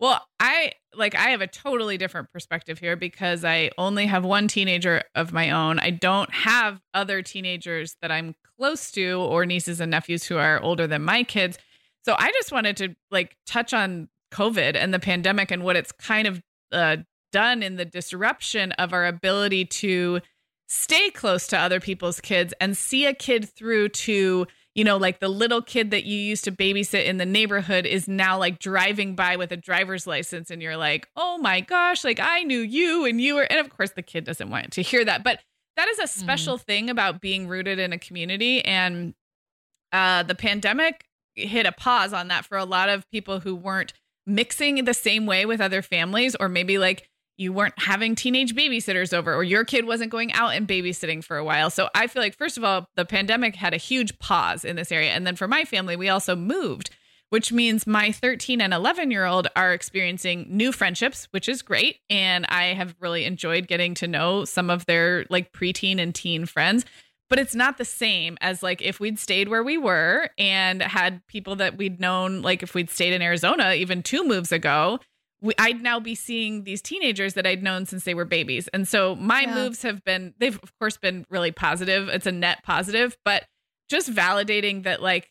Well, I like I have a totally different perspective here because I only have one teenager of my own. I don't have other teenagers that I'm close to or nieces and nephews who are older than my kids. So I just wanted to like touch on COVID and the pandemic and what it's kind of uh, done in the disruption of our ability to stay close to other people's kids and see a kid through to you know, like the little kid that you used to babysit in the neighborhood is now like driving by with a driver's license and you're like, "Oh my gosh, like I knew you and you were." And of course the kid doesn't want to hear that, but that is a mm-hmm. special mm. thing about being rooted in a community and uh the pandemic hit a pause on that for a lot of people who weren't mixing the same way with other families or maybe like you weren't having teenage babysitters over or your kid wasn't going out and babysitting for a while. So I feel like first of all, the pandemic had a huge pause in this area. And then for my family, we also moved, which means my 13 and 11 year old are experiencing new friendships, which is great. And I have really enjoyed getting to know some of their like preteen and teen friends. but it's not the same as like if we'd stayed where we were and had people that we'd known, like if we'd stayed in Arizona even two moves ago, we, I'd now be seeing these teenagers that I'd known since they were babies. And so my
Yeah.
moves have been, they've of course been really positive. It's a net positive, but just validating that like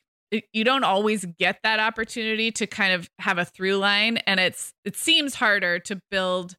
you don't always get that opportunity to kind of have a through line. And it's, it seems harder to build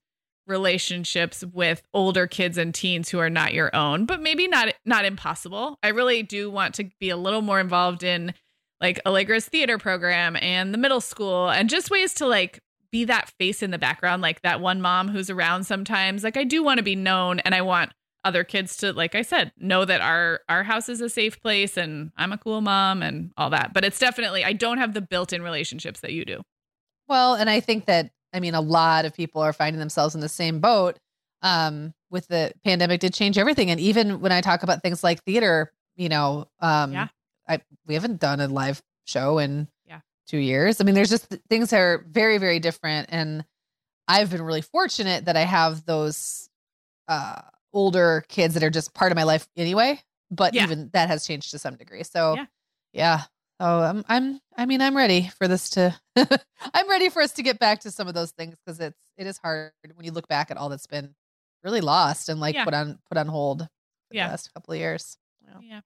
relationships with older kids and teens who are not your own, but maybe not not impossible. I really do want to be a little more involved in like Allegra's theater program and the middle school and just ways to like be that face in the background, like that one mom who's around sometimes. Like I do want to be known and I want other kids to like I said, know that our our house is a safe place and I'm a cool mom and all that. But it's definitely I don't have the built-in relationships that you do.
Well, and I think that I mean a lot of people are finding themselves in the same boat. Um, with the pandemic did change everything, and even when I talk about things like theater, you know, um,
Yeah.
I we haven't done a live show in. Two years. I mean, there's just things that are very very different, and I've been really fortunate that I have those uh older kids that are just part of my life anyway. But
Yeah.
even that has changed to some degree. So
Yeah.
yeah. So I'm I'm I mean I'm ready for this to <laughs> I'm ready for us to get back to some of those things because it's it is hard when you look back at all that's been really lost and like
Yeah.
put on put on hold for
Yeah.
the last couple of years.
Yeah.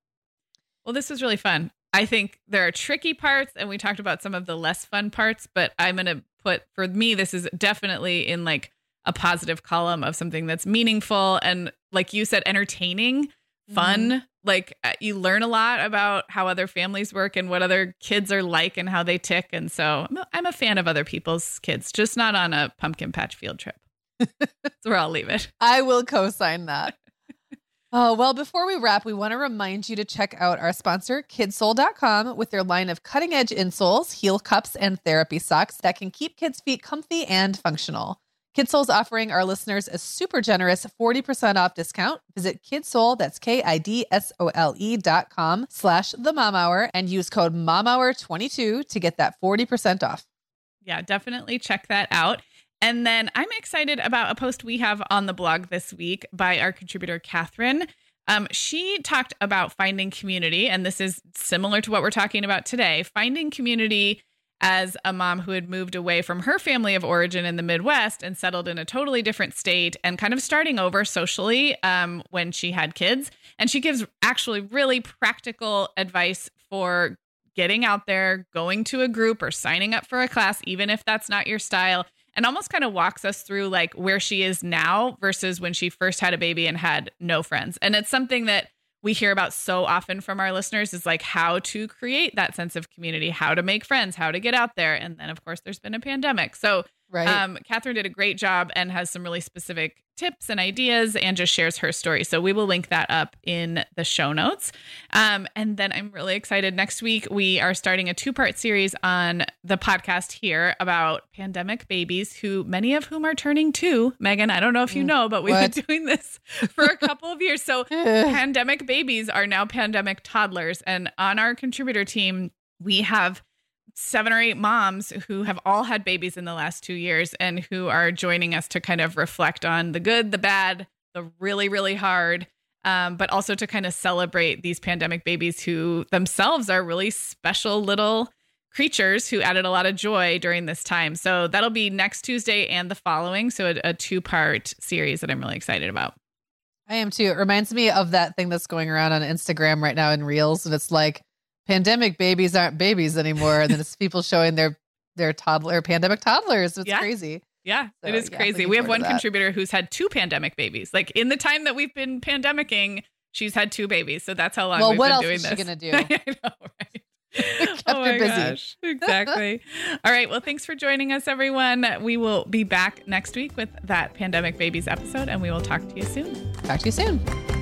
Well, this was really fun. I think there are tricky parts, and we talked about some of the less fun parts, but I'm going to put for me, this is definitely in like a positive column of something that's meaningful and, like you said, entertaining, fun. Like uh, you learn a lot about how other families work and what other kids are like and how they tick. And so I'm a, fan of other people's kids, just not on a pumpkin patch field trip. <laughs> That's where I'll leave it.
I will co-sign that. Oh, well, before we wrap, we want to remind you to check out our sponsor, kidsole.com, with their line of cutting edge insoles, heel cups, and therapy socks that can keep kids' feet comfy and functional. Kidsole's offering our listeners a super generous 40% off discount. Visit Kidsoul, that's K-I-D-S-O-L-E dot com slash the mom hour and use code mom hour 22 to get that 40% off.
yeah, definitely check that out. And then I'm excited about a post we have on the blog this week by our contributor, Catherine. Um, she talked about finding community, and this is similar to what we're talking about today finding community as a mom who had moved away from her family of origin in the Midwest and settled in a totally different state and kind of starting over socially um, when she had kids. And she gives actually really practical advice for getting out there, going to a group or signing up for a class, even if that's not your style, and almost kind of walks us through like where she is now versus when she first had a baby and had no friends. And it's something that we hear about so often from our listeners is like how to create that sense of community, how to make friends, how to get out there. And then, of course, there's been a pandemic. So,
Right.
um, Catherine did a great job and has some really specific tips and ideas and just shares her story. So we will link that up in the show notes. Um, and then I'm really excited. Next week, we are starting a two part series on the podcast here about pandemic babies, who many of whom are turning two. Meagan, I don't know if you
Mm,
know, but we've
what?
been <laughs> doing this for a couple of years. So <laughs> pandemic babies are now pandemic toddlers. And on our contributor team, we have seven or eight moms who have all had babies in the last two years and who are joining us to kind of reflect on the good, the bad, the really, really hard, um, but also to kind of celebrate these pandemic babies who themselves are really special little creatures who added a lot of joy during this time. So that'll be next Tuesday and the following. So a, a two part series that I'm really excited about.
I am too. It reminds me of that thing that's going around on Instagram right now in Reels, and it's like pandemic babies aren't babies anymore, and then it's people showing their their toddler pandemic toddlers. It's
Yeah.
crazy.
Yeah,
So,
it is
yeah,
crazy. We have one contributor who's had two pandemic babies. Like in the time that we've been pandemicking, she's had two babies. So that's how long
Well,
we've
what
been
else
doing
is she
this.
gonna <laughs> do?
I know, right? <laughs>
Kept
oh my
busy.
gosh. <laughs> Exactly. All right. Well, thanks for joining us, everyone. We will be back next week with that pandemic babies episode, and we will talk to you soon.
Talk to you soon.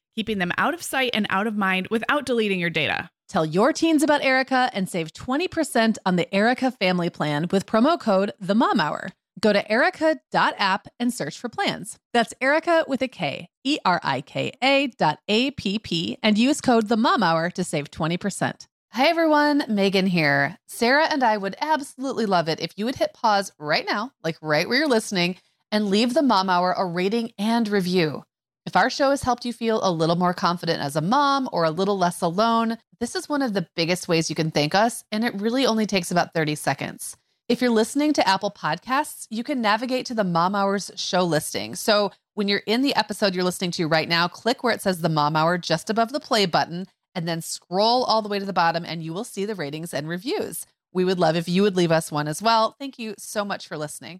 keeping them out of sight and out of mind without deleting your data.
Tell your teens about Erika and save 20% on the Erika family plan with promo code The Mom Hour. Go to erika.app and search for plans. That's Erika with a K, E R I K A dot A P P, and use code The Mom Hour to save 20%.
Hi everyone, Meagan here. Sarah and I would absolutely love it if you would hit pause right now, like right where you're listening, and leave the Mom Hour a rating and review. If our show has helped you feel a little more confident as a mom or a little less alone, this is one of the biggest ways you can thank us, and it really only takes about 30 seconds. If you're listening to Apple Podcasts, you can navigate to the Mom Hours show listing. So when you're in the episode you're listening to right now, click where it says the Mom Hour just above the play button, and then scroll all the way to the bottom, and you will see the ratings and reviews. We would love if you would leave us one as well. Thank you so much for listening.